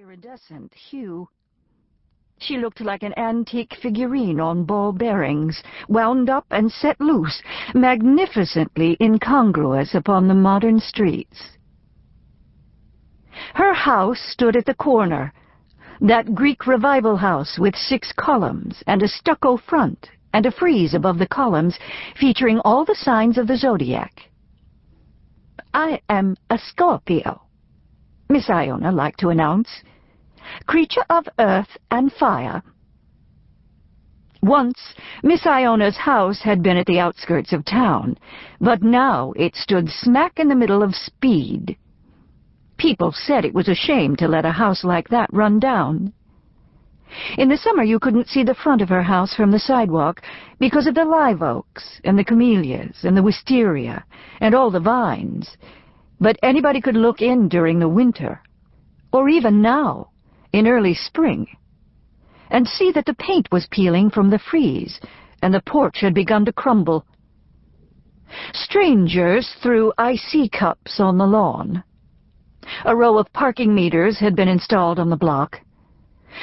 iridescent hue. She looked like an antique figurine on ball bearings, wound up and set loose, magnificently incongruous upon the modern streets. Her house stood at the corner, that Greek revival house with six columns and a stucco front and a frieze above the columns featuring all the signs of the zodiac. I am a Scorpio, Miss Iona liked to announce creature of earth and fire. Once, Miss Iona's house had been at the outskirts of town, but now it stood smack in the middle of speed. People said it was a shame to let a house like that run down. In the summer you couldn't see the front of her house from the sidewalk because of the live oaks and the camellias and the wisteria and all the vines, but anybody could look in during the winter, or even now, in early spring, and see that the paint was peeling from the frieze, and the porch had begun to crumble. Strangers threw icy cups on the lawn. A row of parking meters had been installed on the block,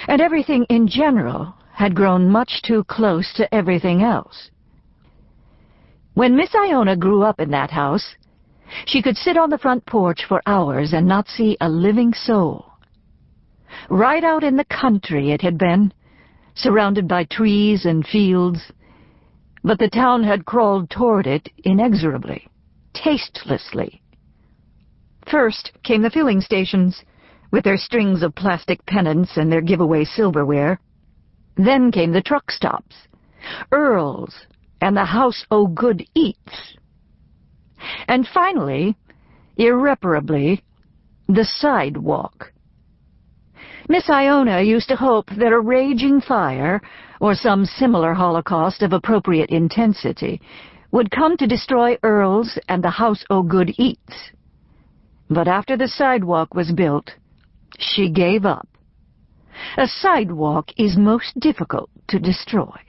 and everything in general had grown much too close to everything else. When Miss Iona grew up in that house, she could sit on the front porch for hours and not see a living soul. Right out in the country it had been, surrounded by trees and fields, but the town had crawled toward it inexorably, tastelessly. First came the filling stations, with their strings of plastic pennants and their giveaway silverware. Then came the truck stops, Earl's, and the House O' Good Eats. And finally, irreparably, the sidewalk. Miss Iona used to hope that a raging fire, or some similar holocaust of appropriate intensity, would come to destroy Earl's and the House O' Good Eats. But after the sidewalk was built, she gave up. A sidewalk is most difficult to destroy.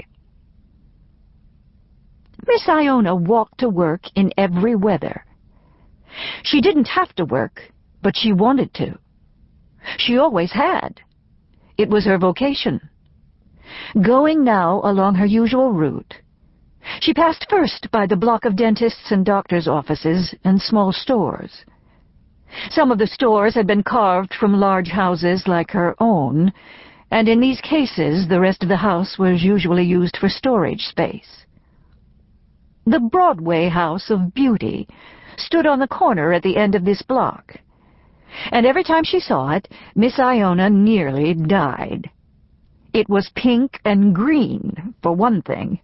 Miss Iona walked to work in every weather. She didn't have to work, but she wanted to. She always had. It was her vocation. Going now along her usual route, she passed first by the block of dentists' and doctors' offices and small stores. Some of the stores had been carved from large houses like her own, and in these cases the rest of the house was usually used for storage space. The Broadway House of Beauty stood on the corner at the end of this block and every time she saw it, Miss Iona nearly died. It was pink and green, for one thing.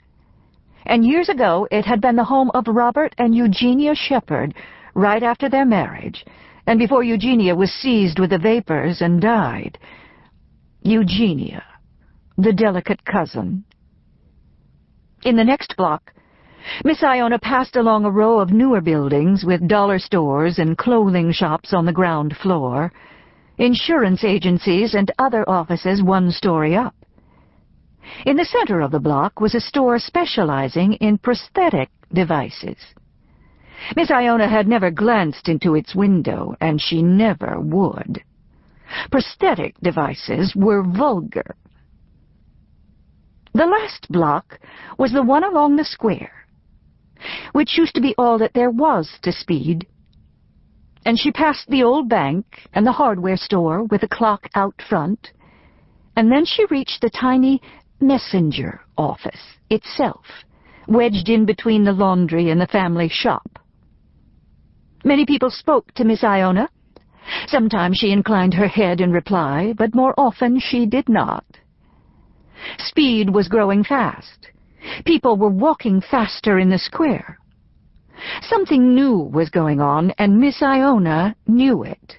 And years ago it had been the home of Robert and Eugenia Shepard, right after their marriage, and before Eugenia was seized with the vapors and died. Eugenia, the delicate cousin. In the next block, Miss Iona passed along a row of newer buildings with dollar stores and clothing shops on the ground floor, insurance agencies and other offices one story up. In the center of the block was a store specializing in prosthetic devices. Miss Iona had never glanced into its window, and she never would. Prosthetic devices were vulgar. The last block was the one along the square which used to be all that there was to Speed. And she passed the old bank and the hardware store with a clock out front, and then she reached the tiny messenger office itself, wedged in between the laundry and the family shop. Many people spoke to Miss Iona. Sometimes she inclined her head in reply, but more often she did not. Speed was growing fast. People were walking faster in the square. Something new was going on, and Miss Iona knew it.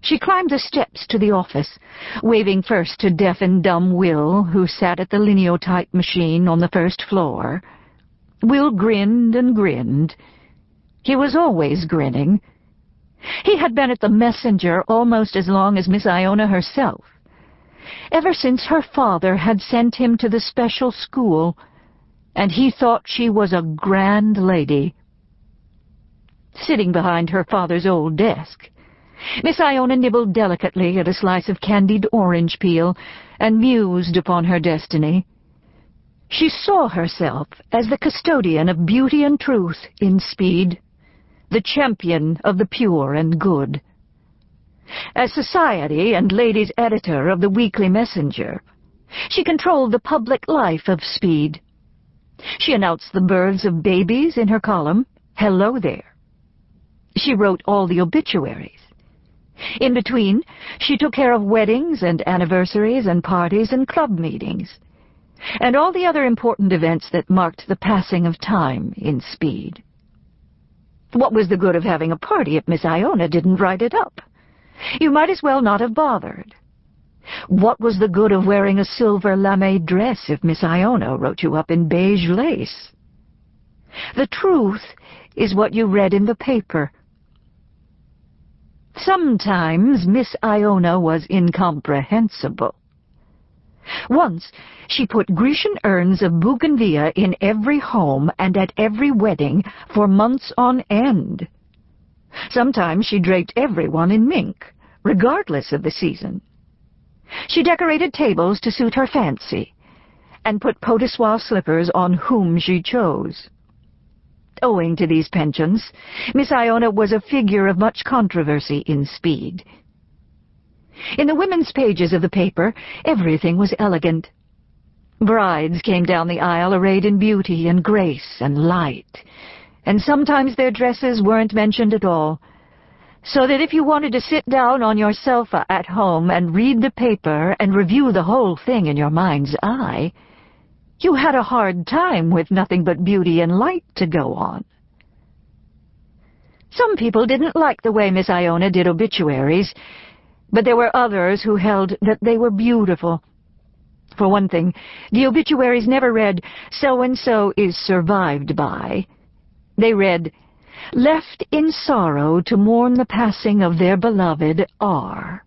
She climbed the steps to the office, waving first to deaf and dumb Will, who sat at the linotype machine on the first floor. Will grinned and grinned. He was always grinning. He had been at the messenger almost as long as Miss Iona herself ever since her father had sent him to the special school, and he thought she was a grand lady. Sitting behind her father's old desk, Miss Iona nibbled delicately at a slice of candied orange peel and mused upon her destiny. She saw herself as the custodian of beauty and truth in Speed, the champion of the pure and good. As society and ladies' editor of the Weekly Messenger, she controlled the public life of Speed. She announced the births of babies in her column, Hello There. She wrote all the obituaries. In between, she took care of weddings and anniversaries and parties and club meetings, and all the other important events that marked the passing of time in Speed. What was the good of having a party if Miss Iona didn't write it up? You might as well not have bothered. What was the good of wearing a silver lame dress if Miss Iona wrote you up in beige lace? The truth is what you read in the paper. Sometimes Miss Iona was incomprehensible. Once she put Grecian urns of bougainvillea in every home and at every wedding for months on end. Sometimes she draped everyone in mink, regardless of the season. She decorated tables to suit her fancy, and put peau de soie slippers on whom she chose. Owing to these pensions, Miss Iona was a figure of much controversy in Speed. In the women's pages of the paper, everything was elegant. Brides came down the aisle arrayed in beauty and grace and light, and sometimes their dresses weren't mentioned at all, so that if you wanted to sit down on your sofa at home and read the paper and review the whole thing in your mind's eye, you had a hard time with nothing but beauty and light to go on. Some people didn't like the way Miss Iona did obituaries, but there were others who held that they were beautiful. For one thing, the obituaries never read, so-and-so is survived by. They read, left in sorrow to mourn the passing of their beloved R.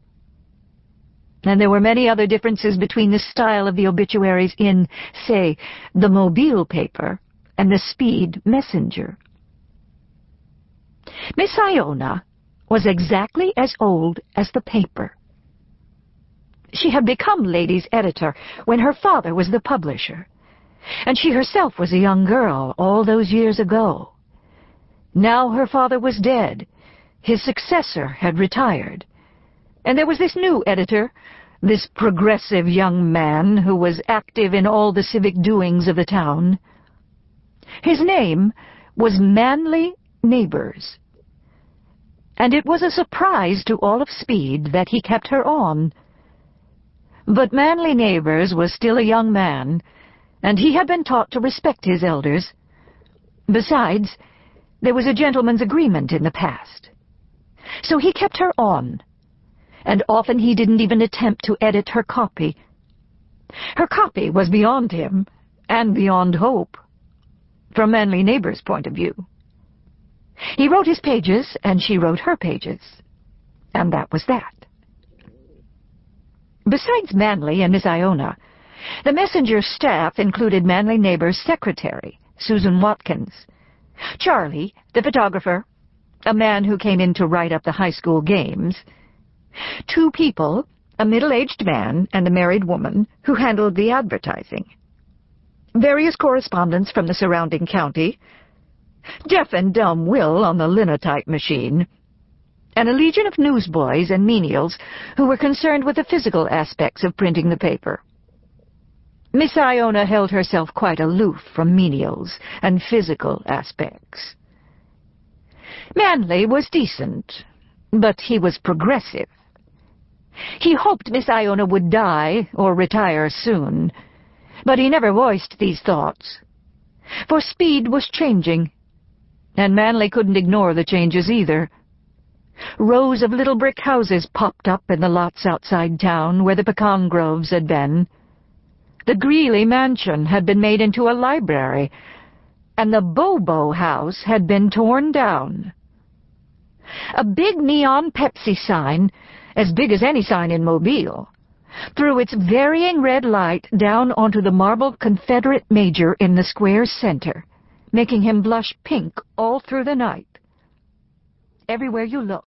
And there were many other differences between the style of the obituaries in, say, the Mobile paper and the Speed Messenger. Miss Iona was exactly as old as the paper. She had become ladies' editor when her father was the publisher, and she herself was a young girl all those years ago. Now her father was dead. His successor had retired. And there was this new editor, this progressive young man who was active in all the civic doings of the town. His name was Manly Neighbors. And it was a surprise to all of Speed that he kept her on. But Manly Neighbors was still a young man, and he had been taught to respect his elders. Besides, there was a gentleman's agreement in the past. So he kept her on, and often he didn't even attempt to edit her copy. Her copy was beyond him, and beyond hope, from Manly Neighbor's point of view. He wrote his pages, and she wrote her pages, and that was that. Besides Manly and Miss Iona, the messenger's staff included Manly Neighbor's secretary, Susan Watkins, Charlie, the photographer, a man who came in to write up the high school games, two people, a middle-aged man and a married woman, who handled the advertising, various correspondents from the surrounding county, deaf and dumb Will on the linotype machine, and a legion of newsboys and menials who were concerned with the physical aspects of printing the paper. Miss Iona held herself quite aloof from menials and physical aspects. Manly was decent, but he was progressive. He hoped Miss Iona would die or retire soon, but he never voiced these thoughts. For speed was changing, and Manly couldn't ignore the changes either. Rows of little brick houses popped up in the lots outside town where the pecan groves had been. The Greeley mansion had been made into a library, and the Bobo house had been torn down. A big neon Pepsi sign, as big as any sign in Mobile, threw its varying red light down onto the marble Confederate major in the square's center, making him blush pink all through the night. Everywhere you looked,